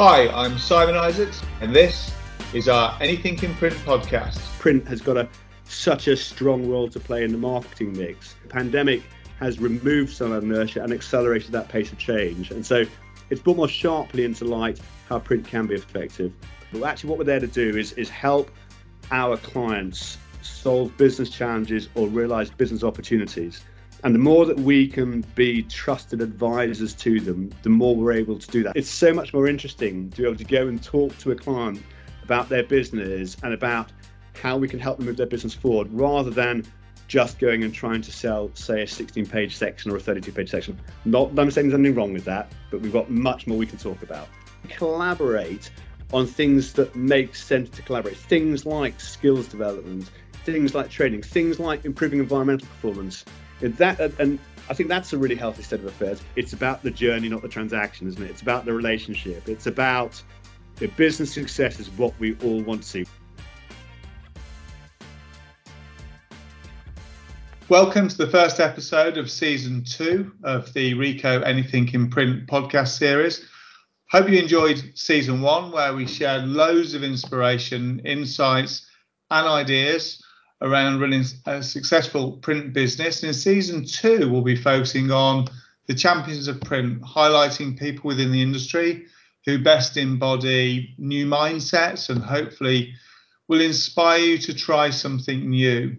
Hi, I'm Simon Isaacs, and this is our Anything in Print podcast. Print has got a such a strong role to play in the marketing mix. The pandemic has removed some inertia and accelerated that pace of change. And so it's brought more sharply into light how print can be effective. But actually, what we're there to do is, is help our clients solve business challenges or realize business opportunities. And the more that we can be trusted advisors to them, the more we're able to do that. It's so much more interesting to be able to go and talk to a client about their business and about how we can help them move their business forward rather than just going and trying to sell, say, a 16 page section or a 32 page section. Not that I'm saying there's anything wrong with that, but we've got much more we can talk about. Collaborate on things that make sense to collaborate, things like skills development, things like training, things like improving environmental performance. That uh, and I think that's a really healthy state of affairs. It's about the journey, not the transaction, isn't it? It's about the relationship. It's about the business success is what we all want to see. Welcome to the first episode of season two of the Ricoh Anything in Print podcast series. Hope you enjoyed season one, where we shared loads of inspiration, insights, and ideas around running a successful print business. And in season two, we'll be focusing on the champions of print, highlighting people within the industry who best embody new mindsets and hopefully will inspire you to try something new.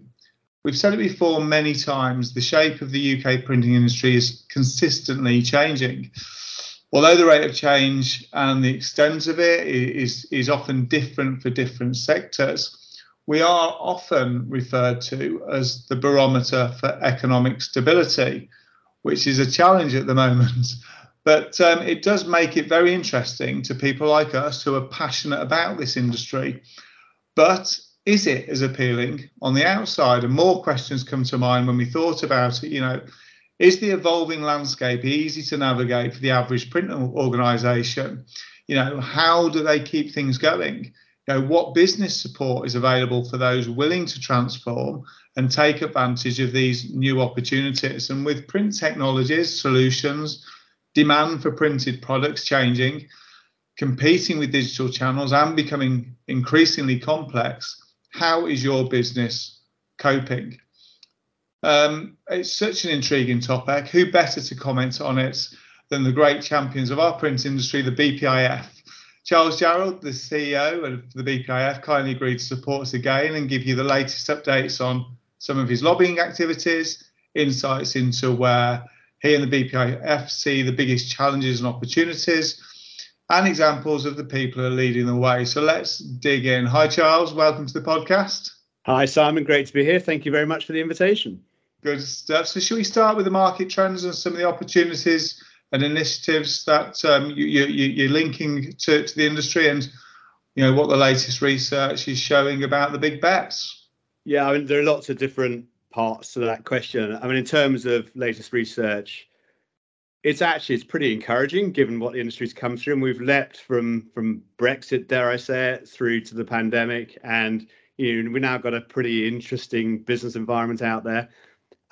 We've said it before many times the shape of the UK printing industry is consistently changing. Although the rate of change and the extent of it is, is often different for different sectors, we are often referred to as the barometer for economic stability, which is a challenge at the moment. But um, it does make it very interesting to people like us who are passionate about this industry. But is it as appealing on the outside? And more questions come to mind when we thought about it. You know, is the evolving landscape easy to navigate for the average print organization? You know, how do they keep things going? You know, what business support is available for those willing to transform and take advantage of these new opportunities? And with print technologies, solutions, demand for printed products changing, competing with digital channels and becoming increasingly complex, how is your business coping? Um, it's such an intriguing topic. Who better to comment on it than the great champions of our print industry, the BPIF? Charles Jarrold, the CEO of the BPIF, kindly agreed to support us again and give you the latest updates on some of his lobbying activities, insights into where he and the BPIF see the biggest challenges and opportunities, and examples of the people who are leading the way. So let's dig in. Hi, Charles. Welcome to the podcast. Hi, Simon. Great to be here. Thank you very much for the invitation. Good stuff. So, should we start with the market trends and some of the opportunities and initiatives that um, you, you, you're linking to, to the industry, and you know what the latest research is showing about the big bets? Yeah, I mean, there are lots of different parts to that question. I mean, in terms of latest research, it's actually it's pretty encouraging given what the industry's come through and we've leapt from from brexit dare i say it through to the pandemic and you know we now got a pretty interesting business environment out there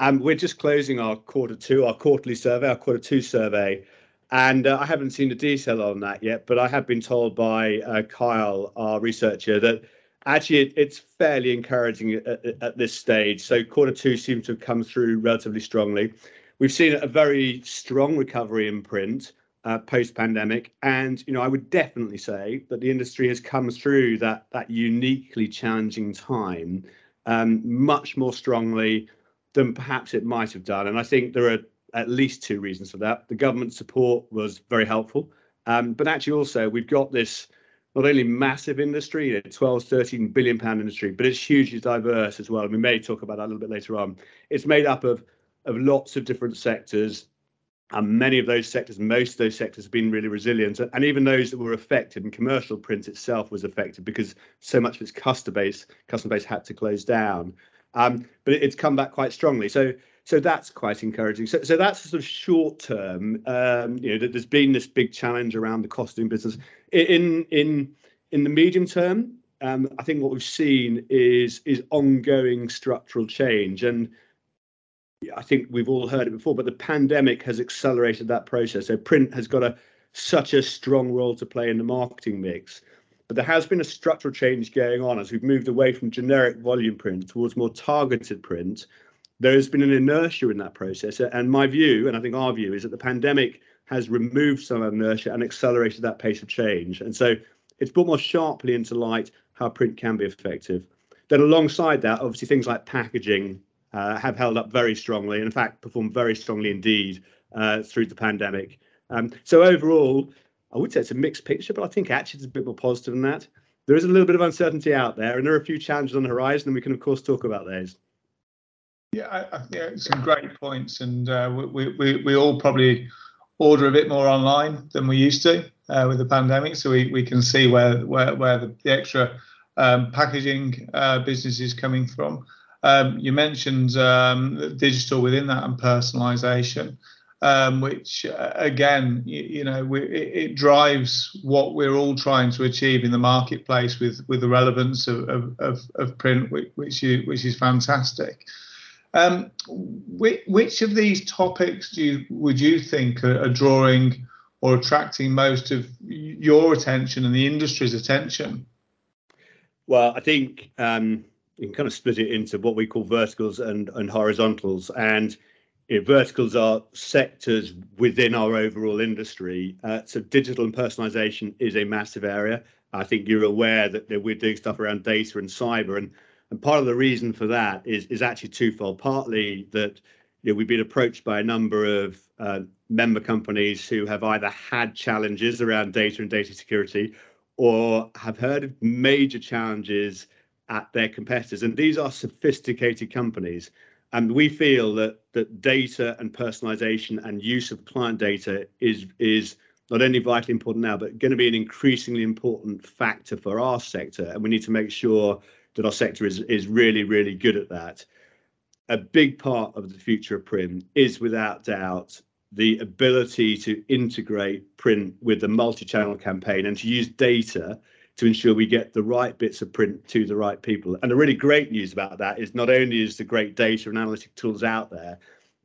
and we're just closing our quarter two our quarterly survey our quarter two survey. And uh, i haven't seen the detail on that yet but i have been told by uh, kyle our researcher that actually it, it's fairly encouraging at, at, at this stage. So quarter two seems to have come through relatively strongly. We've seen a very strong recovery in print uh, post-pandemic, and you know I would definitely say that the industry has come through that that uniquely challenging time um, much more strongly than perhaps it might have done. And I think there are at least two reasons for that. The government support was very helpful, um, but actually also we've got this not only massive industry, a 12, 13 billion pound industry, but it's hugely diverse as well. And we may talk about that a little bit later on. It's made up of of lots of different sectors. And many of those sectors, most of those sectors have been really resilient. And even those that were affected, and commercial print itself was affected because so much of its customer base, customer base had to close down. Um, but it's come back quite strongly. So so that's quite encouraging. So, so that's sort of short term. Um, you know, there's been this big challenge around the cost of doing business. In in in the medium term, um, I think what we've seen is is ongoing structural change, and I think we've all heard it before, but the pandemic has accelerated that process. So print has got a, such a strong role to play in the marketing mix. But there has been a structural change going on as we've moved away from generic volume print towards more targeted print. There has been an inertia in that process. And my view, and I think our view, is that the pandemic has removed some inertia and accelerated that pace of change. And so it's brought more sharply into light how print can be effective. Then, alongside that, obviously, things like packaging uh, have held up very strongly, and in fact, performed very strongly indeed uh, through the pandemic. Um, so, overall, I would say it's a mixed picture, but I think actually it's a bit more positive than that. There is a little bit of uncertainty out there, and there are a few challenges on the horizon, and we can, of course, talk about those. Yeah, I, I, yeah some great points, and uh, we, we, we all probably order a bit more online than we used to uh, with the pandemic, so we, we can see where where, where the, the extra um, packaging uh, business is coming from. Um, you mentioned um, digital within that and personalization um, which uh, again, you, you know, we, it, it, drives what we're all trying to achieve in the marketplace with with the relevance of of, of, print, which which, you, which is fantastic. Um, which, which, of these topics do you, would you think are, are, drawing or attracting most of your attention and the industry's attention? Well, I think um, you can kind of split it into what we call verticals and, and horizontals. And you know, verticals are sectors within our overall industry. Uh, so digital and personalization is a massive area. I think you're aware that, that we're doing stuff around data and cyber, and and part of the reason for that is is actually twofold. Partly that you know, we've been approached by a number of uh, member companies who have either had challenges around data and data security, or have heard of major challenges at their competitors, and these are sophisticated companies. And we feel that that data and personalization and use of client data is is not only vitally important now, but going to be an increasingly important factor for our sector. And we need to make sure that our sector is is really, really good at that. A big part of the future of print is without doubt the ability to integrate print with the multi-channel campaign and to use data to ensure we get the right bits of print to the right people. And the really great news about that is not only is the great data and analytic tools out there,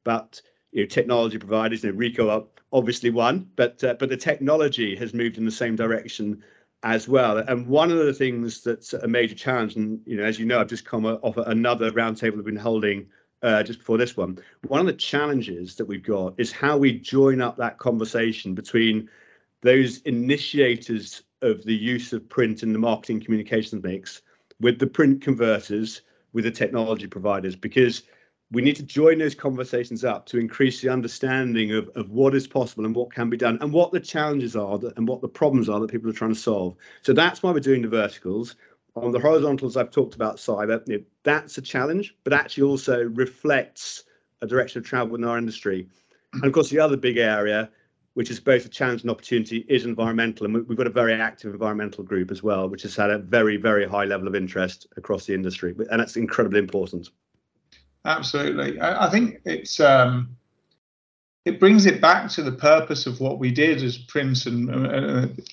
but you know, technology providers, you know, Ricoh are obviously one, but uh, but the technology has moved in the same direction as well. And one of the things that's a major challenge, and you know, as you know, I've just come off another roundtable we've been holding uh, just before this one. One of the challenges that we've got is how we join up that conversation between those initiators of the use of print in the marketing communications mix with the print converters, with the technology providers, because we need to join those conversations up to increase the understanding of, of what is possible and what can be done and what the challenges are and what the problems are that people are trying to solve. So that's why we're doing the verticals. On the horizontals, I've talked about cyber. That's a challenge, but actually also reflects a direction of travel in our industry. And of course, the other big area which is both a challenge and opportunity, is environmental. And we've got a very active environmental group as well, which has had a very, very high level of interest across the industry. And that's incredibly important. Absolutely. I, think it's um, it brings it back to the purpose of what we did as Prince and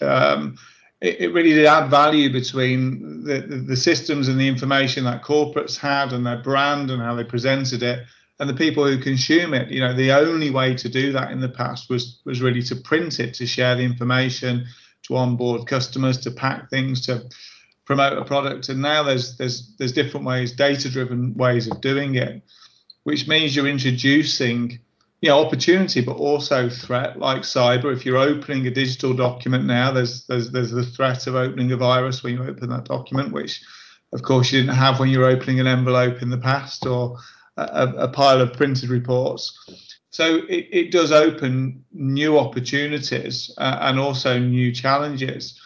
um, it, it, really did add value between the, the, the systems and the information that corporates had and their brand and how they presented it and the people who consume it. You know, the only way to do that in the past was was really to print it, to share the information, to onboard customers, to pack things, to promote a product. And now there's there's there's different ways, data-driven ways of doing it, which means you're introducing you know opportunity but also threat like cyber if you're opening a digital document now there's there's there's the threat of opening a virus when you open that document which of course you didn't have when you were opening an envelope in the past or a, a pile of printed reports. So it, it does open new opportunities uh, and also new challenges.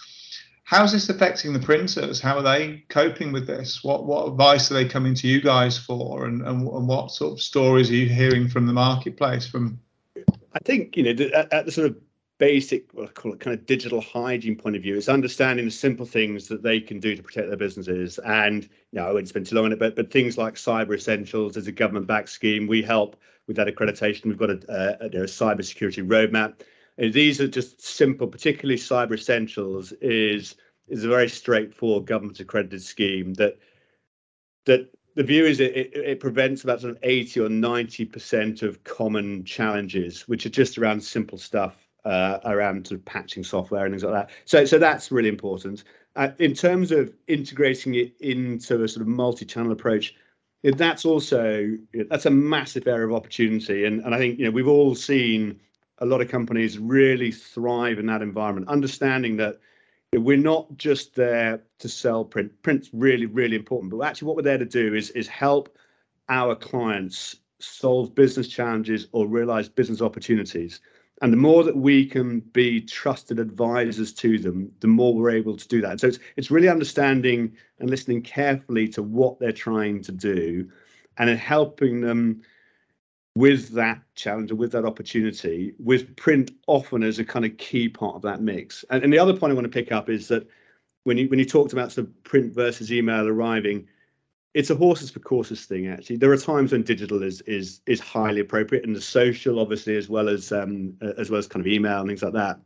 How's this affecting the printers? How are they coping with this? What what advice are they coming to you guys for, and, and, and what sort of stories are you hearing from the marketplace? From I think you know at, at the sort of basic, what I call it, kind of digital hygiene point of view, is understanding the simple things that they can do to protect their businesses. And you know, I won't spend too long on it, but but things like Cyber Essentials as a government-backed scheme, we help with that accreditation. We've got a, a, a cyber security roadmap. And these are just simple, particularly Cyber Essentials is is a very straightforward government accredited scheme that that the view is it, it, it, prevents about sort of 80 or 90 percent of common challenges, which are just around simple stuff uh, around sort of patching software and things like that. So, so that's really important. Uh, in terms of integrating it into a sort of multi-channel approach, that's also that's a massive area of opportunity, and and I think you know we've all seen a lot of companies really thrive in that environment, understanding that we're not just there to sell print. Print's really really important, but actually what we're there to do is is help our clients solve business challenges or realize business opportunities. And the more that we can be trusted advisors to them, the more we're able to do that. So it's it's really understanding and listening carefully to what they're trying to do, and then helping them with that challenge or with that opportunity, with print often as a kind of key part of that mix. And, and the other point I want to pick up is that when you when you talked about sort of print versus email arriving, it's a horses for courses thing actually. There are times when digital is is is highly appropriate and the social obviously as well as um as well as kind of email and things like that.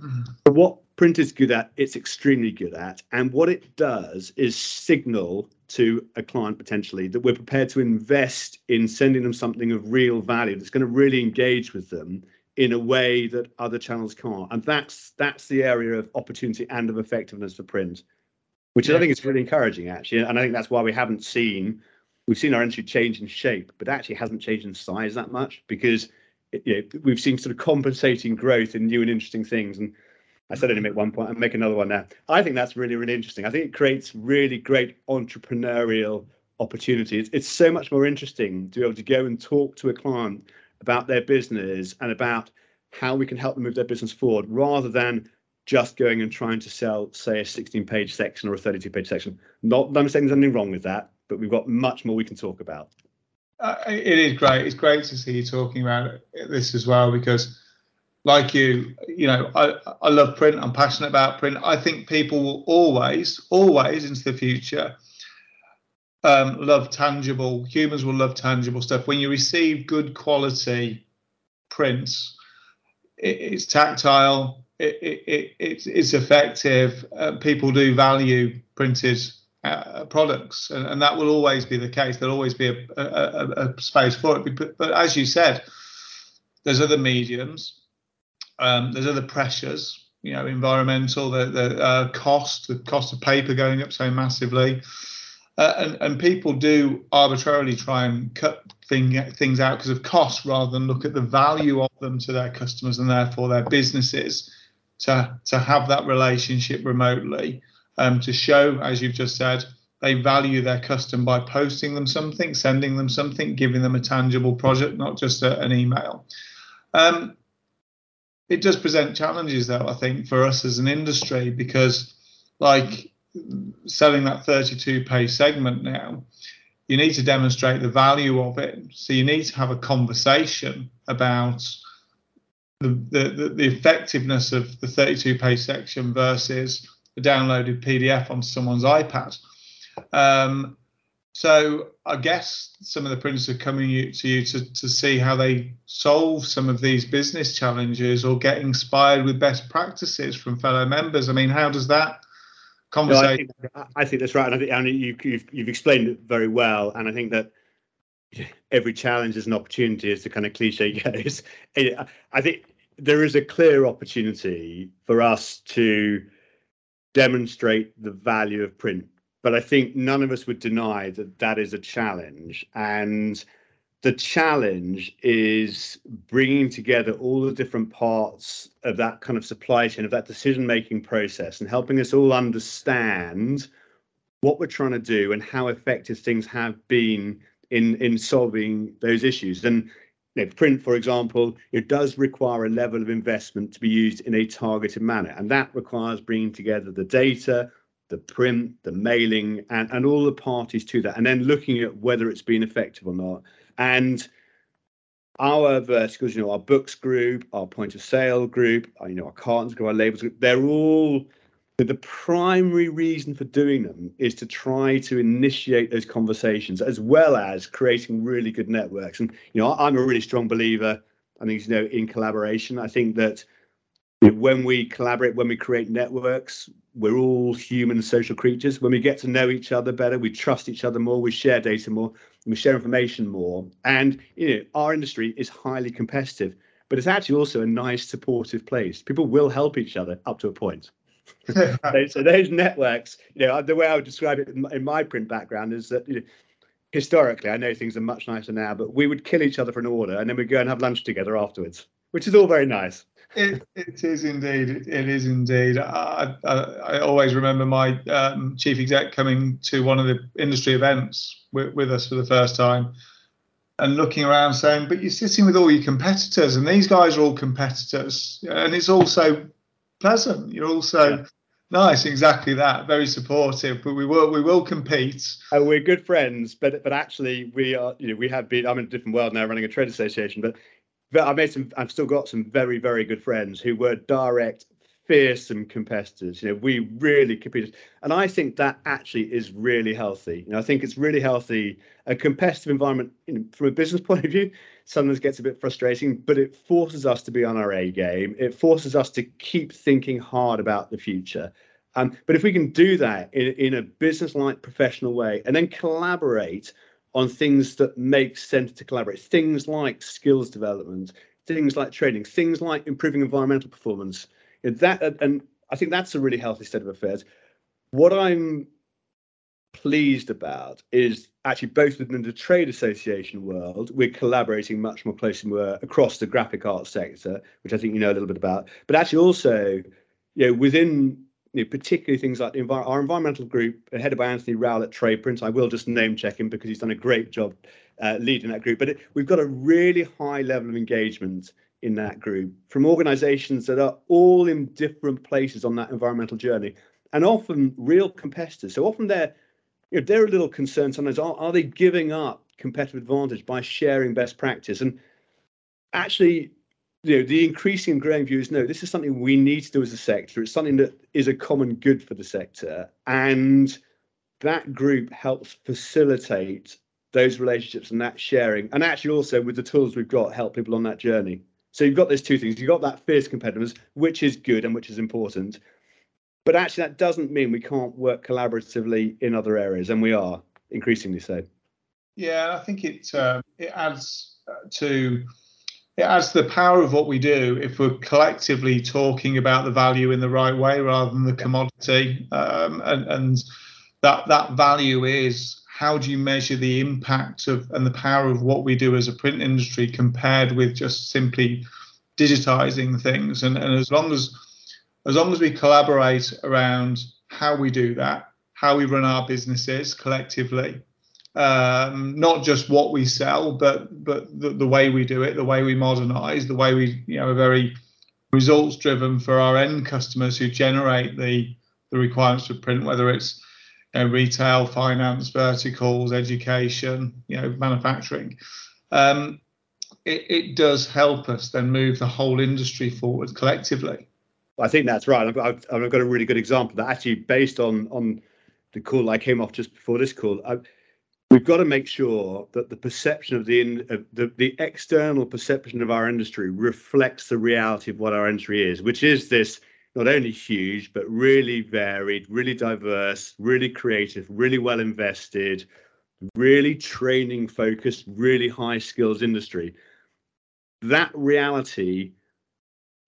Mm. but what print is good at it's extremely good at and what it does is signal to a client potentially that we're prepared to invest in sending them something of real value that's going to really engage with them in a way that other channels can't. And that's that's the area of opportunity and of effectiveness for print which yeah. I think is really encouraging actually, and I think that's why we haven't seen we've seen our industry change in shape, but actually hasn't changed in size that much because it, you know, we've seen sort of compensating growth in new and interesting things. And I said it at one point, and make another one now. I think that's really really interesting. I think it creates really great entrepreneurial opportunities. It's, it's so much more interesting to be able to go and talk to a client about their business and about how we can help them move their business forward rather than just going and trying to sell, say, a 16 page section or a 32 page section. Not that I'm saying there's anything wrong with that, but we've got much more we can talk about. Uh, it is great. It's great to see you talking about this as well because, like you, you know, I, I love print. I'm passionate about print. I think people will always, always into the future um, love tangible. Humans will love tangible stuff. When you receive good quality prints, it, it's tactile it, it, it, it's effective. Uh, people do value printed uh, products, and, and, that will always be the case. There'll always be a, a, a space for it. But, but, as you said, there's other mediums, um, there's other pressures. You know, environmental, the the uh, cost, the cost of paper going up so massively, uh, and and people do arbitrarily try and cut thing, things out because of cost rather than look at the value of them to their customers and therefore their businesses to to have that relationship remotely, um, to show, as you've just said, they value their custom by posting them something, sending them something, giving them a tangible project, not just a, an email. Um, it does present challenges, though, I think, for us as an industry, because like selling that 32 page segment now, you need to demonstrate the value of it. So you need to have a conversation about the, the, the effectiveness of the 32 page section versus a downloaded PDF on someone's iPad. Um, so I guess some of the printers are coming to you to, to see how they solve some of these business challenges or get inspired with best practices from fellow members. I mean, how does that conversation? No, I, think, I, think, that's right, and I think and you, you've, you've explained it very well. And I think that every challenge is an opportunity, as the kind of cliche goes. I think there is a clear opportunity for us to demonstrate the value of print. But I think none of us would deny that that is a challenge. And the challenge is bringing together all the different parts of that kind of supply chain, of that decision making process, and helping us all understand what we're trying to do and how effective things have been in in solving those issues. And you know, print, for example, it does require a level of investment to be used in a targeted manner, and that requires bringing together the data, the print, the mailing, and, and all the parties to that, and then looking at whether it's been effective or not. And our verticals, you know, our books group, our point of sale group, our, you know, our cartons group, our labels group, they're all the primary reason for doing them is to try to initiate those conversations as well as creating really good networks. And you know, I'm a really strong believer. I think you know in collaboration. I think that when we collaborate, when we create networks, we're all human social creatures. When we get to know each other better, we trust each other more, we share data more, we share information more. And you know, our industry is highly competitive. but it's actually also a nice supportive place. People will help each other up to a point. so those networks, you know, the way I would describe it in my print background is that you know, historically, I know things are much nicer now, but we would kill each other for an order and then we'd go and have lunch together afterwards, which is all very nice. It, it is indeed. It is indeed. I, I, I always remember my um, chief exec coming to one of the industry events with, with us for the first time and looking around saying, but you're sitting with all your competitors and these guys are all competitors. And it's also pleasant. You're also yeah. nice, exactly that. Very supportive. But we will we will compete. And we're good friends, but but actually we are. You know, we have been. I'm in a different world now, running a trade association. But but I made some. I've still got some very very good friends who were direct fearsome competitors. You know, we really competed, and I think that actually is really healthy. You know, I think it's really healthy. A competitive environment, you know, from a business point of view, sometimes gets a bit frustrating, but it forces us to be on our A game. It forces us to keep thinking hard about the future. Um, but if we can do that in, in a business-like, professional way, and then collaborate on things that make sense to collaborate, things like skills development, things like training, things like improving environmental performance that and I think that's a really healthy state of affairs. What I'm pleased about is actually both within the trade association world, we're collaborating much more closely we're across the graphic arts sector, which I think you know a little bit about, but actually also, you know, within you know, particularly things like our environmental group, headed by Anthony Rowell at Trade Print. I will just name check him because he's done a great job uh, leading that group. But it, we've got a really high level of engagement in that group from organizations that are all in different places on that environmental journey and often real competitors. So often they're you know, they're a little concerned sometimes are, are they giving up competitive advantage by sharing best practice? And actually, you know, the increasing and growing view is no, this is something we need to do as a sector. It's something that is a common good for the sector. And that group helps facilitate those relationships and that sharing. And actually also with the tools we've got, help people on that journey. So you've got those two things. You've got that fierce competitiveness, which is good and which is important. But actually, that doesn't mean we can't work collaboratively in other areas, and we are increasingly so. Yeah, I think it um, it adds uh, to it adds the power of what we do if we're collectively talking about the value in the right way rather than the commodity, um, and, and that that value is how do you measure the impact of and the power of what we do as a print industry compared with just simply digitizing things? And, and as long as as long as we collaborate around how we do that how we run our businesses collectively um, not just what we sell but but the, the way we do it the way we modernize the way we you know are very results driven for our end customers who generate the the requirements for print whether it's you know, retail, finance, verticals, education, you know, manufacturing. Um, it, it, does help us then move the whole industry forward collectively. I think that's right. I've, I've, I've got a really good example that actually, based on on the call I came off just before this call, I, we've got to make sure that the perception of the, in, of the the external perception of our industry reflects the reality of what our industry is, which is this not only huge, but really varied, really diverse, really creative, really well invested, really training focused, really high skills industry. That reality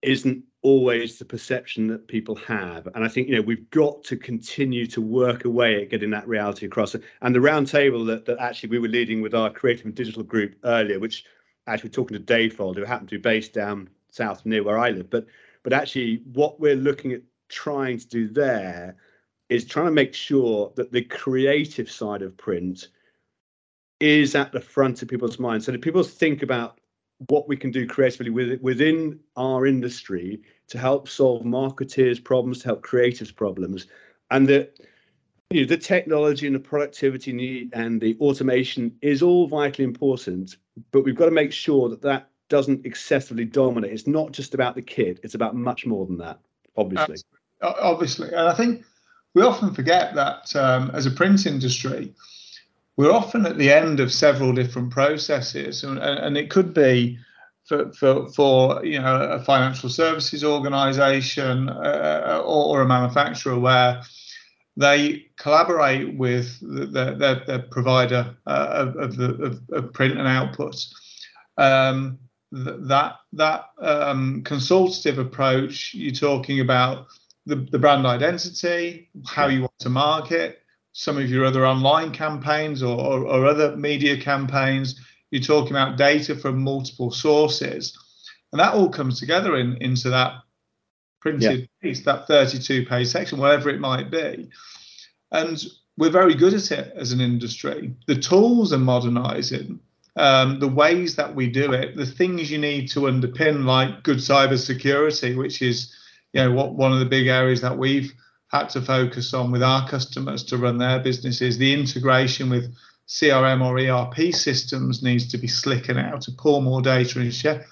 isn't always the perception that people have. And I think, you know, we've got to continue to work away at getting that reality across. And the roundtable that, that actually we were leading with our creative and digital group earlier, which actually talking to Dave Fold, who happened to be based down south near where I live, but but actually, what we're looking at trying to do there is trying to make sure that the creative side of print is at the front of people's minds. So that people think about what we can do creatively with, within our industry to help solve marketers' problems, to help creatives' problems, and that you know, the technology and the productivity need and the automation is all vitally important, but we've got to make sure that that doesn't excessively dominate. It's not just about the kid; it's about much more than that. Obviously, obviously, and I think we often forget that um, as a print industry, we're often at the end of several different processes, and, and it could be for, for, for you know a financial services organisation uh, or, or, a manufacturer where they collaborate with the, the, the provider uh, of, of, the, of, of print and output. Um, that that um, consultative approach, you're talking about the, the brand identity, how you want to market, some of your other online campaigns or, or, or other media campaigns. You're talking about data from multiple sources, and that all comes together in, into that printed yeah. piece, that 32 page section, whatever it might be. And we're very good at it as an industry. The tools are modernizing. Um, the ways that we do it, the things you need to underpin, like good cyber security, which is, you know, what one of the big areas that we've had to focus on with our customers to run their businesses. The integration with CRM or ERP systems needs to be slicker now to pull more data and share.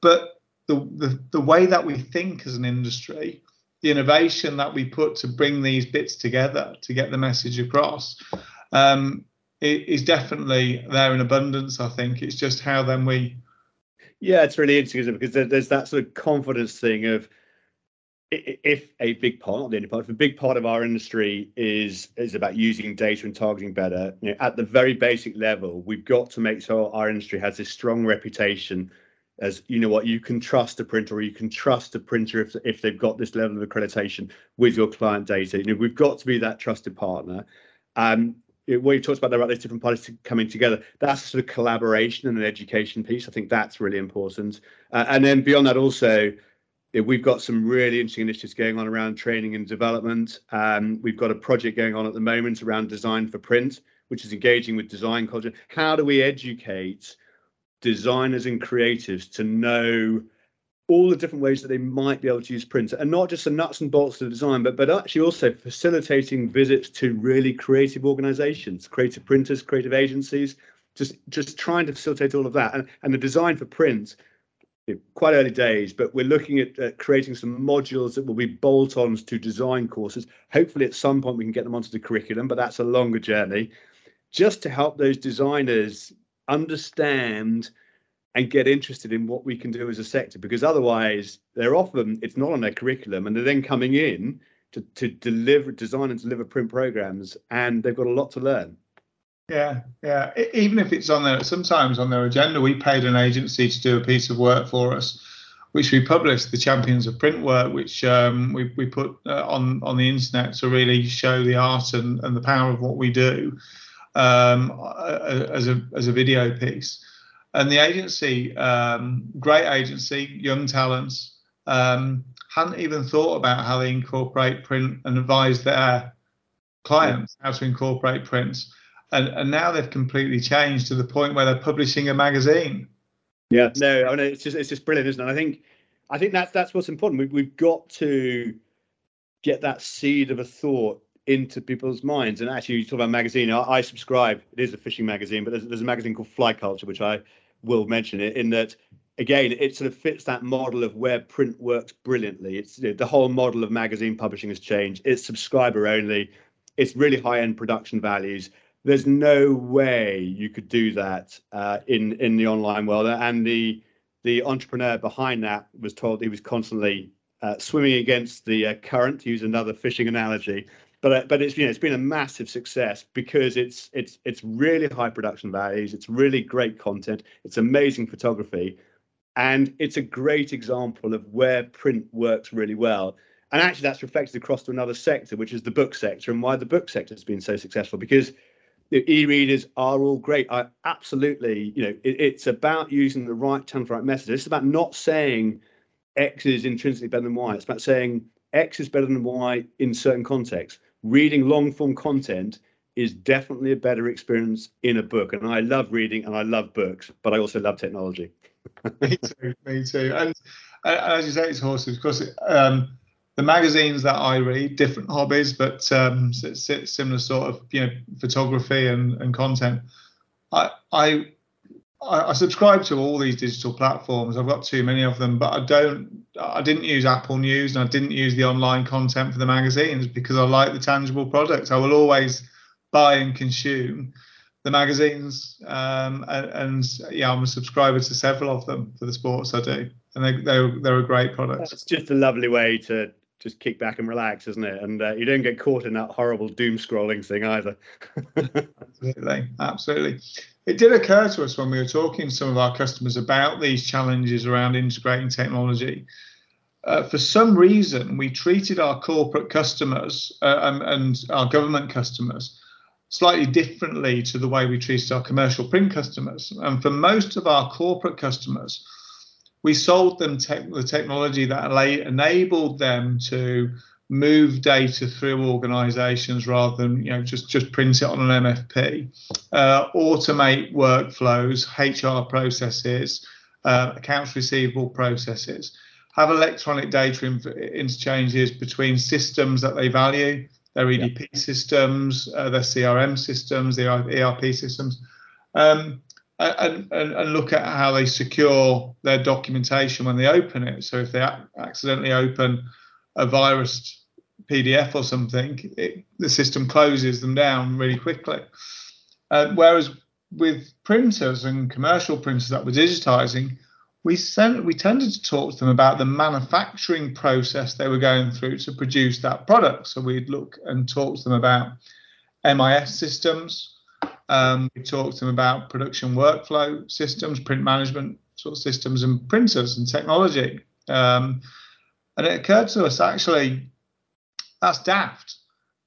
But the, the, the way that we think as an industry, the innovation that we put to bring these bits together to get the message across um, is definitely there in abundance. I think it's just how then we. Yeah, it's really interesting because there's that sort of confidence thing of if a big part, not the only part, if a big part of our industry is is about using data and targeting better, you know, at the very basic level, we've got to make sure our industry has this strong reputation as you know what you can trust a printer or you can trust a printer if if they've got this level of accreditation with your client data. You know, we've got to be that trusted partner. Um, we talked about there about those different parties coming together. That's a sort of collaboration and an education piece. I think that's really important. Uh, and then beyond that, also we've got some really interesting initiatives going on around training and development. Um, we've got a project going on at the moment around design for print, which is engaging with design culture. How do we educate designers and creatives to know all the different ways that they might be able to use print and not just the nuts and bolts of design, but but actually also facilitating visits to really creative organizations, creative printers, creative agencies, just just trying to facilitate all of that. And, and the design for print quite early days, but we're looking at creating some modules that will be bolt-ons to design courses. Hopefully, at some point, we can get them onto the curriculum, but that's a longer journey. Just to help those designers understand and get interested in what we can do as a sector, because otherwise, they're often it's not on their curriculum, and they're then coming in to to deliver, design, and deliver print programs, and they've got a lot to learn. Yeah, yeah. Even if it's on their sometimes on their agenda, we paid an agency to do a piece of work for us, which we published, the Champions of Print work, which um, we we put uh, on on the internet to really show the art and, and the power of what we do um, as a as a video piece. And the agency, um, great agency, young talents, um, hadn't even thought about how they incorporate print and advise their clients how to incorporate prints and, and now they've completely changed to the point where they're publishing a magazine. Yeah, no, I mean it's just it's just brilliant, isn't it? I think I think that's that's what's important. We, we've got to get that seed of a thought into people's minds. And actually, you talk about a magazine. I, I subscribe. It is a fishing magazine, but there's, there's a magazine called Fly Culture, which I will mention it in that again, it sort of fits that model of where print works brilliantly. It's you know, the whole model of magazine publishing has changed. It's subscriber only. It's really high end production values, there's no way you could do that uh, in in the online world. And the the entrepreneur behind that was told he was constantly uh, swimming against the uh, current, to use another fishing analogy. But uh, but it's you know it's been a massive success because it's it's it's really high production values. It's really great content. It's amazing photography, and it's a great example of where print works really well. And actually, that's reflected across to another sector, which is the book sector, and why the book sector has been so successful because the e-readers are all great. I absolutely, you know, it, it's about using the right term for right message. It's about not saying X is intrinsically better than Y. It's about saying X is better than Y in certain contexts. Reading long form content is definitely a better experience in a book. And I love reading and I love books, but I also love technology. me too. Me too. And uh, as you say, it's horses because um, the magazines that I read, different hobbies, but um, similar sort of you know photography and, and content. I, I I subscribe to all these digital platforms. I've got too many of them, but I don't. I didn't use Apple News and I didn't use the online content for the magazines because I like the tangible products. I will always buy and consume the magazines, um, and, and, yeah, I'm a subscriber to several of them for the sports I do, and they they're, they're a great product. It's just a lovely way to just kick back and relax, isn't it? And uh, you don't get caught in that horrible doom scrolling thing either. absolutely, absolutely. It did occur to us when we were talking to some of our customers about these challenges around integrating technology. Uh, for some reason, we treated our corporate customers uh, and, and, our government customers slightly differently to the way we treated our commercial print customers. And for most of our corporate customers, we sold them te- the technology that enabled them to move data through organizations rather than you know just just print it on an mfp uh, automate workflows hr processes uh, accounts receivable processes. Have electronic data interchanges between systems that they value their edp yeah. systems uh, their crm systems their erp systems um, and, and, and, look at how they secure their documentation when they open it. So if they accidentally open a virus PDF or something, it, the system closes them down really quickly. Uh, whereas with printers and commercial printers that we're digitizing, we sent, we tended to talk to them about the manufacturing process they were going through to produce that product. So we'd look and talk to them about MIS systems. Um, we talked to them about production workflow systems, print management sort of systems, and printers and technology. Um, and it occurred to us actually that's daft.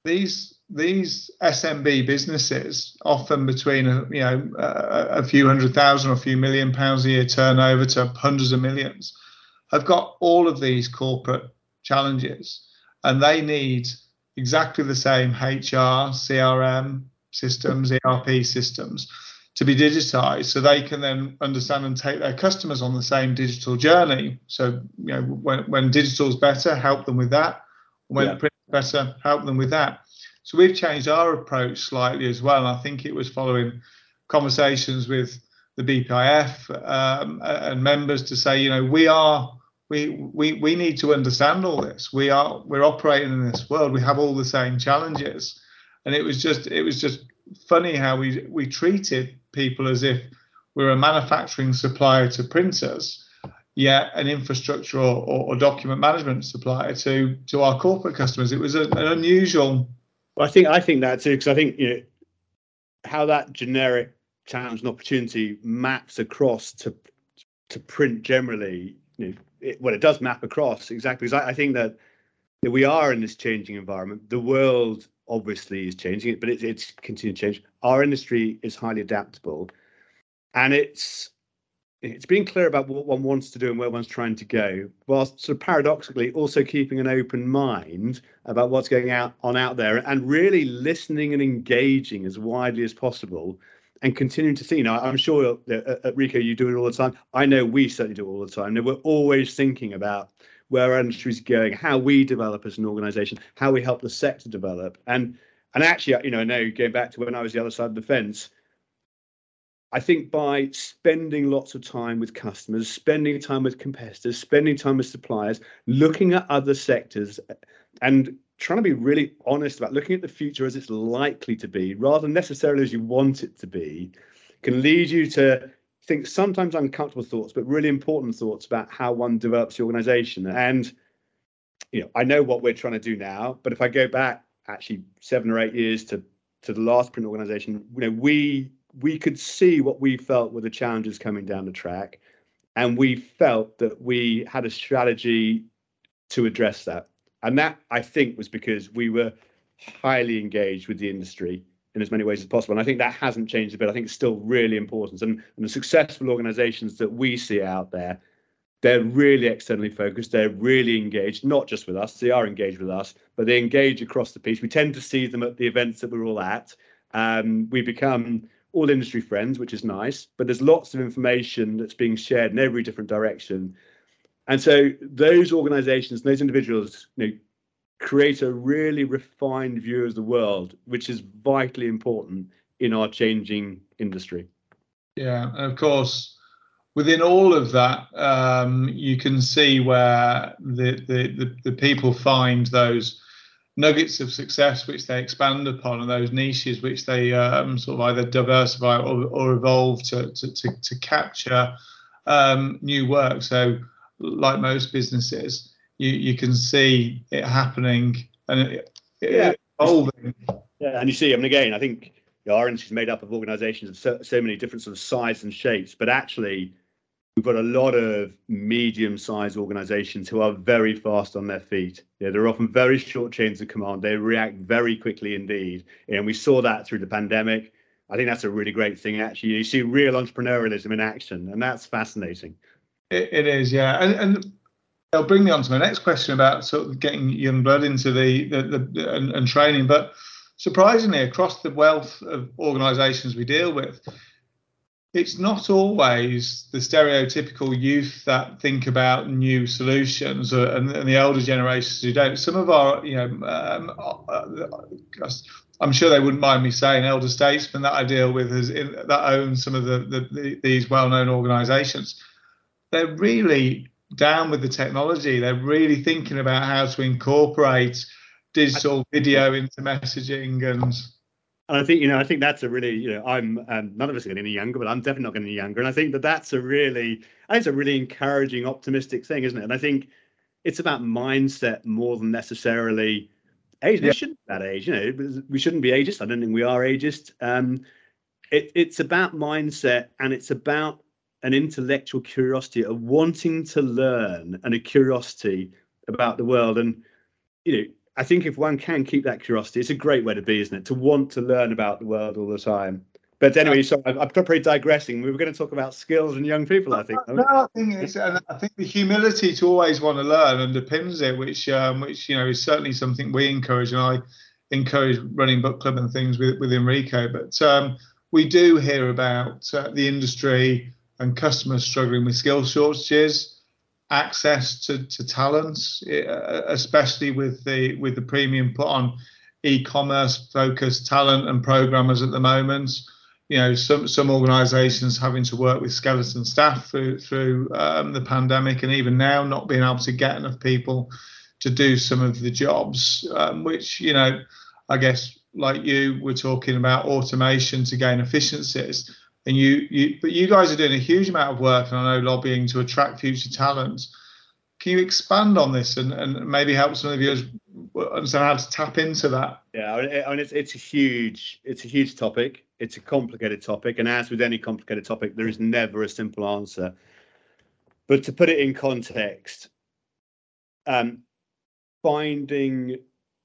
These these SMB businesses, often between you know a, a few hundred thousand or a few million pounds a year turnover to hundreds of millions, have got all of these corporate challenges, and they need exactly the same HR, CRM systems, ERP systems to be digitized so they can then understand and take their customers on the same digital journey. So, you know, when, when digital is better, help them with that. When yeah. print better, help them with that. So we've changed our approach slightly as well. I think it was following conversations with the BPIF um, and members to say, you know, we are we we we need to understand all this. We are we're operating in this world. We have all the same challenges, and it was just it was just funny how we we treated people as if we're a manufacturing supplier to printers yet an infrastructure or, or, or, document management supplier to to our corporate customers. It was a, an unusual. Well, I think I think that too because I think you know how that generic challenge and opportunity maps across to to print generally. You know, it, well, it does map across exactly because I, I think that, we are in this changing environment. The world obviously is changing, but it, it's continuing to change. Our industry is highly adaptable, and it's it's being clear about what one wants to do and where one's trying to go, whilst sort of paradoxically also keeping an open mind about what's going out on out there and really listening and engaging as widely as possible and continuing to see. Now, I'm sure uh, at Ricoh you do it all the time. I know we certainly do it all the time. We're always thinking about where our industry is going, how we develop as an organization, how we help the sector develop. And and actually, you know, I know going back to when I was the other side of the fence, I think by spending lots of time with customers, spending time with competitors, spending time with suppliers, looking at other sectors, and trying to be really honest about looking at the future as it's likely to be, rather than necessarily as you want it to be, can lead you to think sometimes uncomfortable thoughts, but really important thoughts about how one develops the organization. And you know, I know what we're trying to do now, but if I go back actually seven or eight years to to the last print organization, you know, we we could see what we felt were the challenges coming down the track, and we felt that we had a strategy to address that. And that I think was because we were highly engaged with the industry in as many ways as possible. And I think that hasn't changed a bit. I think it's still really important. And, and the successful organizations that we see out there, they're really externally focused. They're really engaged, not just with us, they are engaged with us, but they engage across the piece. We tend to see them at the events that we're all at. Um, we become all industry friends, which is nice, but there's lots of information that's being shared in every different direction. And so those organizations, those individuals, you know, create a really refined view of the world, which is vitally important in our changing industry. Yeah, and of course, within all of that, um, you can see where the, the, the, the people find those nuggets of success which they expand upon and those niches which they um, sort of either diversify or, or evolve to, to, to, to capture um, new work. So, like most businesses, you, you can see it happening and it, yeah. evolving. Yeah, and you see, I mean, again, I think our industry is made up of organizations of so, so many different sort of sizes and shapes, but actually we've got a lot of medium-sized organizations who are very fast on their feet. Yeah, they're often very short chains of command. They react very quickly indeed, and we saw that through the pandemic. I think that's a really great thing. Actually, you see real entrepreneurialism in action, and that's fascinating. it, it is, yeah, and and they'll bring me on to my next question about sort of getting young blood into the the, the, and, and training, but surprisingly, across the wealth of organisations we deal with, it's not always the stereotypical youth that think about new solutions uh, and, and, the older generations who don't. Some of our, you know, um, uh, I'm sure they wouldn't mind me saying elder statesmen that I deal with in, that own some of the, the, the these well-known organisations. They're really down with the technology. They're really thinking about how to incorporate digital video into messaging and and I think you know, I think that's a really, you know, I'm um, none of us are getting any younger, but I'm definitely not getting any younger, and I think that that's a really, I think it's a really encouraging, optimistic thing, isn't it? And I think it's about mindset more than necessarily age. Yeah. We shouldn't be that age, you know, we shouldn't be ageist. I don't think we are ageist. Um, it, it's about mindset, and it's about an intellectual curiosity, a wanting to learn, and a curiosity about the world, and you know I think if one can keep that curiosity, it's a great way to be, isn't it? To want to learn about the world all the time. But anyway, so I'm, I'm probably digressing. We were going to talk about skills and young people, I think. No, I think it's, and I think the humility to always want to learn underpins it, which, um, which you know, is certainly something we encourage, and I encourage running book club and things with with Enrico. But um, we do hear about uh, the industry and customers struggling with skill shortages access to, to talents, uh, especially with the with the premium put on e-commerce focused talent and programmers at the moment. You know, some some organisations having to work with skeleton staff through through um, the pandemic, and even now not being able to get enough people to do some of the jobs, um, which you know, I guess like you, we're talking about automation to gain efficiencies and you, you but you guys are doing a huge amount of work and i know lobbying to attract future talent can you expand on this and, and maybe help some of you understand how to tap into that? Yeah I mean, it's, it's a huge it's a huge topic. It's a complicated topic and as with any complicated topic there is never a simple answer. But to put it in context um, finding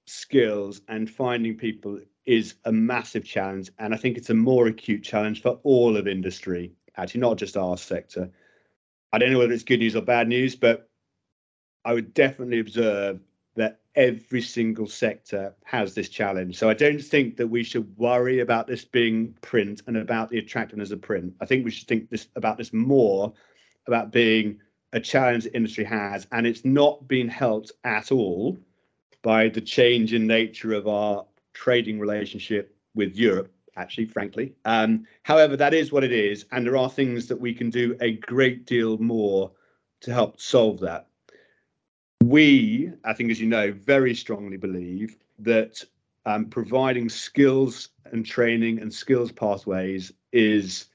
skills and finding people is a massive challenge. And I think it's a more acute challenge for all of industry, actually, not just our sector. I don't know whether it's good news or bad news, but I would definitely observe that every single sector has this challenge. So I don't think that we should worry about this being print and about the attractiveness of print. I think we should think this about this more about being a challenge the industry has, and it's not been helped at all by the change in nature of our trading relationship with Europe, actually, frankly. Um, however, that is what it is, and there are things that we can do a great deal more to help solve that. We, I think, as you know, very strongly believe that um, providing skills and training and skills pathways is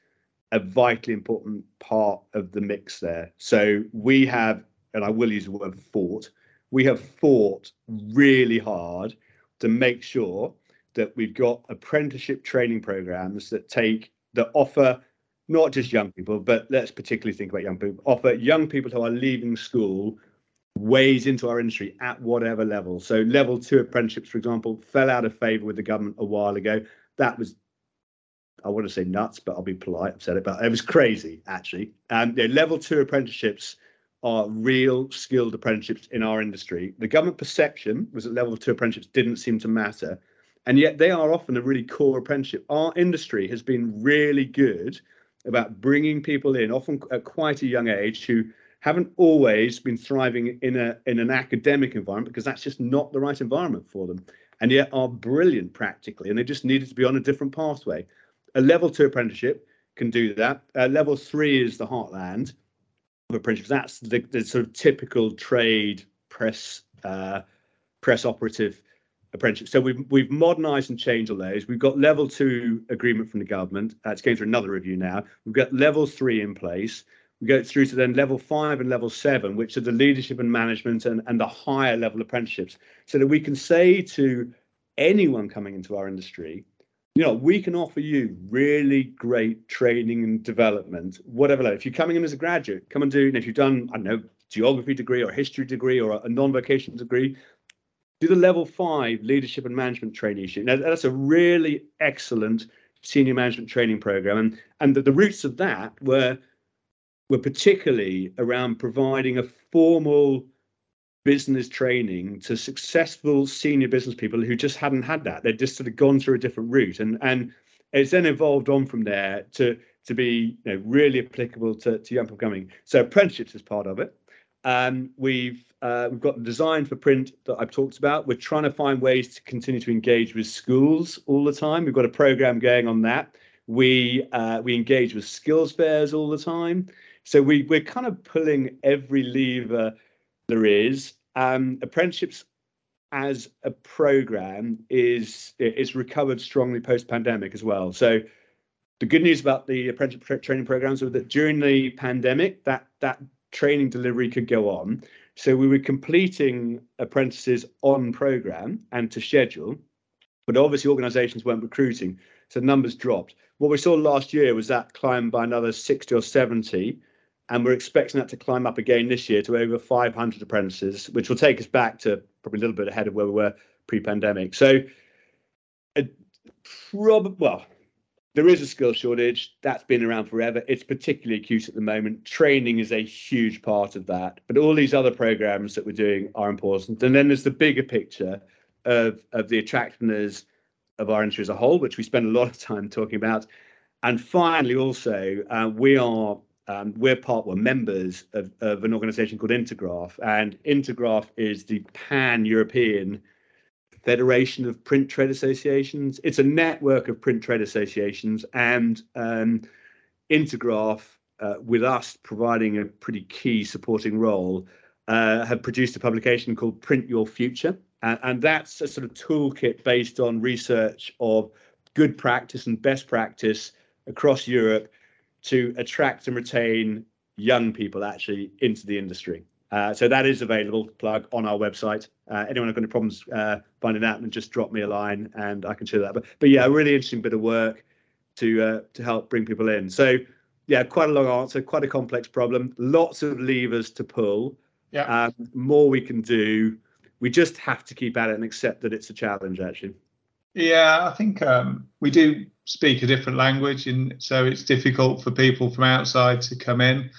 a vitally important part of the mix there. So we have, and I will use the word fought, we have fought really hard to make sure that we've got apprenticeship training programs that take that offer not just young people, but let's particularly think about young people, offer young people who are leaving school ways into our industry at whatever level. So level two apprenticeships, for example, fell out of favour with the government a while ago. That was I want to say nuts, but I'll be polite. I've said it, but it was crazy actually. And um, level two apprenticeships are real skilled apprenticeships in our industry. The government perception was that level two apprenticeships didn't seem to matter. And yet they are often a really core apprenticeship. Our industry has been really good about bringing people in, often at quite a young age, who haven't always been thriving in a in an academic environment because that's just not the right environment for them, and yet are brilliant practically, and they just needed to be on a different pathway. A level two apprenticeship can do that. Uh, level three is the heartland apprenticeships. That's the, the sort of typical trade press uh, press operative apprenticeship. So we've we've modernised and changed all those. We've got level two agreement from the government. Uh, it's going through another review now. We've got level three in place. We go through to then level five and level seven, which are the leadership and management and, and the higher level apprenticeships, so that we can say to anyone coming into our industry, you know, we can offer you really great training and development, whatever. Like, if you're coming in as a graduate, come and do. And if you've done, I don't know, geography degree or history degree or a non-vocation degree, do the level five leadership and management traineeship. Now, that's a really excellent senior management training program, and and the, the roots of that were were particularly around providing a formal business training to successful senior business people who just hadn't had that. They'd just sort of gone through a different route, and and it's then evolved on from there to to be you know, really applicable to, to young people coming. So apprenticeships is part of it. Um, we've uh, we've got the design for print that I've talked about. We're trying to find ways to continue to engage with schools all the time. We've got a program going on that. We uh, we engage with skills fairs all the time. So we we're kind of pulling every lever there is. Um, apprenticeships as a program is is recovered strongly post pandemic as well. So the good news about the apprenticeship training programs was that during the pandemic, that that training delivery could go on. So we were completing apprentices on program and to schedule, but obviously organisations weren't recruiting, so numbers dropped. What we saw last year was that climb by another 60 or 70 and we're expecting that to climb up again this year to over 500 apprentices, which will take us back to probably a little bit ahead of where we were pre-pandemic. So, uh, prob- well, there is a skill shortage that's been around forever. It's particularly acute at the moment. Training is a huge part of that, but all these other programs that we're doing are important. And then there's the bigger picture of of the attractiveness of our industry as a whole, which we spend a lot of time talking about. And finally, also, uh, we are um, we're part, we're members of, of an organization called Intergraf, and Intergraf is the pan European Federation of Print Trade Associations. It's a network of print trade associations, and um, Intergraf, uh, with us providing a pretty key supporting role, uh, have produced a publication called Print Your Future. And, and that's a sort of toolkit based on research of good practice and best practice across Europe to attract and retain young people actually into the industry. Uh, so that is available plug on our website. Uh, anyone have got any problems uh, finding that, and just drop me a line, and I can share that. But but yeah, a really interesting bit of work to uh, to help bring people in. So yeah, quite a long answer, quite a complex problem, lots of levers to pull. Yeah, um, more we can do. We just have to keep at it and accept that it's a challenge, actually. Yeah, I think um, we do speak a different language, and so it's difficult for people from outside to come in.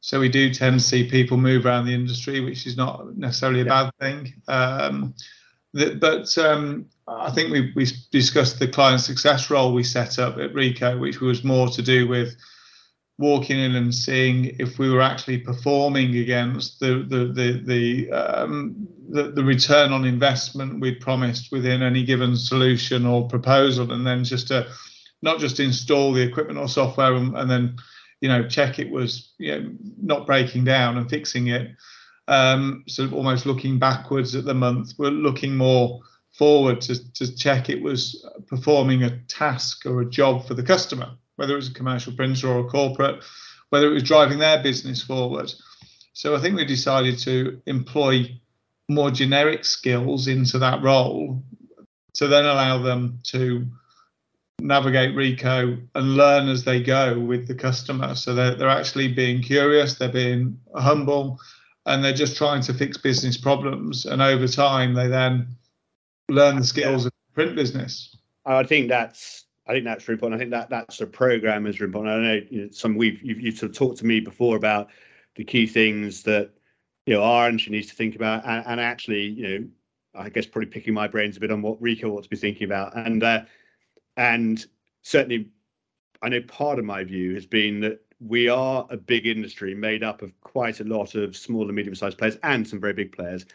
So we do tend to see people move around the industry, which is not necessarily a yeah. bad thing. Um, the, but um, I think we, we discussed the client success role we set up at Ricoh, which was more to do with walking in and seeing if we were actually performing against the the the the, um, the, the return on investment we'd promised within any given solution or proposal, and then just to not just install the equipment or software and, and then you know check it was you know not breaking down and fixing it. Um, so almost looking backwards at the month, we're looking more forward to, to check it was performing a task or a job for the customer whether it was a commercial printer or a corporate, whether it was driving their business forward. So I think we decided to employ more generic skills into that role to then allow them to navigate Ricoh and learn as they go with the customer. So they're, they're actually being curious, they're being humble, and they're just trying to fix business problems. And over time, they then learn the skills yeah. of print business. I think that's I think that's really important. I think that that's the program is really important. I know, you know some we've you've, you've sort of talked to me before about the key things that you know our industry needs to think about, and, and actually, you know, I guess probably picking my brains a bit on what Ricoh ought to be thinking about, and uh, and certainly, I know part of my view has been that we are a big industry made up of quite a lot of small and medium-sized players and some very big players,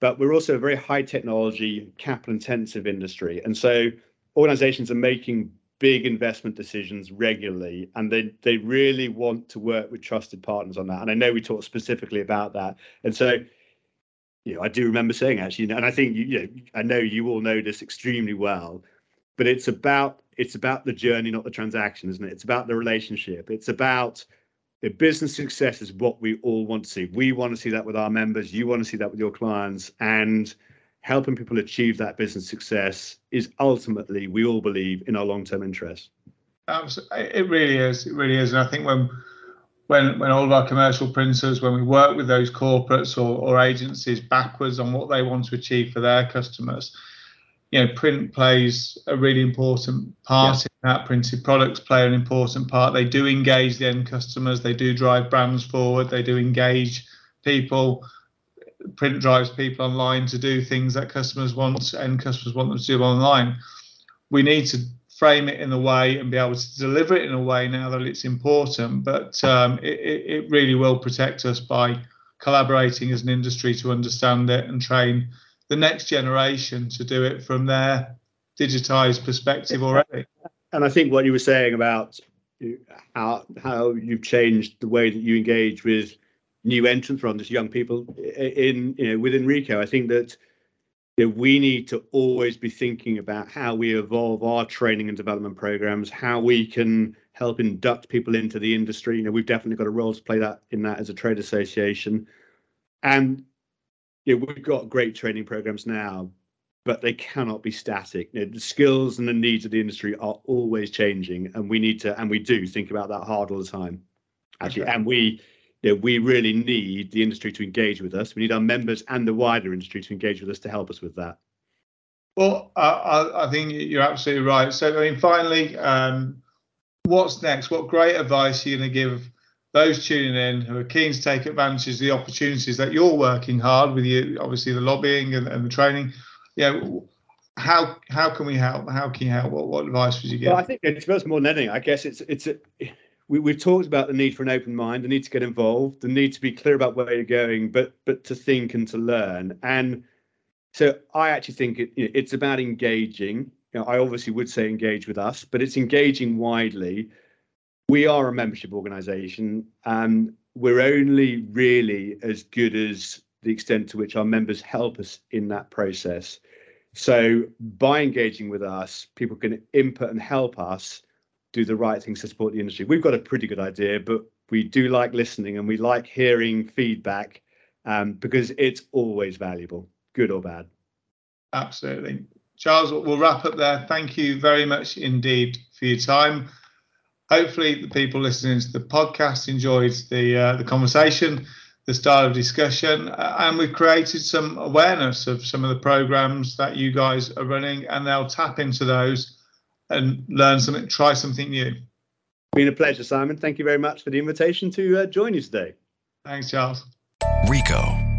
but we're also a very high technology, capital intensive industry, and so organizations are making big investment decisions regularly and they they really want to work with trusted partners on that. And i know we talked specifically about that. And so you know i do remember saying actually and i think you, you know i know you all know this extremely well but it's about it's about the journey not the transaction isn't it? It's about the relationship. It's about the business success is what we all want to see. We want to see that with our members. You want to see that with your clients. And helping people achieve that business success is ultimately, we all believe, in our long-term interest. Absolutely, it really is. It really is, and I think when when when all of our commercial printers, when we work with those corporates or, or agencies backwards on what they want to achieve for their customers, you know, print plays a really important part yeah. in that. Printed products play an important part. They do engage the end customers. They do drive brands forward. They do engage people. Print drives people online to do things that customers want and customers want them to do online. We need to frame it in a way and be able to deliver it in a way now that it's important. But um, it, it really will protect us by collaborating as an industry to understand it and train the next generation to do it from their digitized perspective already. And I think what you were saying about how how you've changed the way that you engage with new entrants from just young people in you know within Ricoh. I think that you know, we need to always be thinking about how we evolve our training and development programs, how we can help induct people into the industry. You know, we've definitely got a role to play that in that as a trade association. And you know, we've got great training programs now, but they cannot be static. You know, the skills and the needs of the industry are always changing, and we need to and we do think about that hard all the time. Actually, okay. and we you know, we really need the industry to engage with us. We need our members and the wider industry to engage with us to help us with that. Well, uh, I, I, think you're absolutely right. So, I mean, finally, um, what's next? What great advice are you going to give those tuning in who are keen to take advantage of the opportunities that you're working hard with you, obviously the lobbying and, and the training. Yeah, how how can we help? How can you help? What what advice would you give? Well, I think it's first more than anything. I guess it's it's a, we we've talked about the need for an open mind, the need to get involved, the need to be clear about where you're going, but but to think and to learn. And so I actually think it, it's about engaging. You know, I obviously would say engage with us, but it's engaging widely we are a membership organization and we're only really as good as the extent to which our members help us in that process. So by engaging with us, people can input and help us do the right things to support the industry. We've got a pretty good idea, but we do like listening and we like hearing feedback um, because it's always valuable, good or bad. Absolutely. Charles, we'll wrap up there. Thank you very much indeed for your time hopefully the people listening to the podcast enjoyed the uh, the conversation the style of discussion uh, and we've created some awareness of some of the programs that you guys are running and they'll tap into those and learn something try something new. Been a pleasure simon. Thank you very much for the invitation to uh, join you today. Thanks charles. Ricoh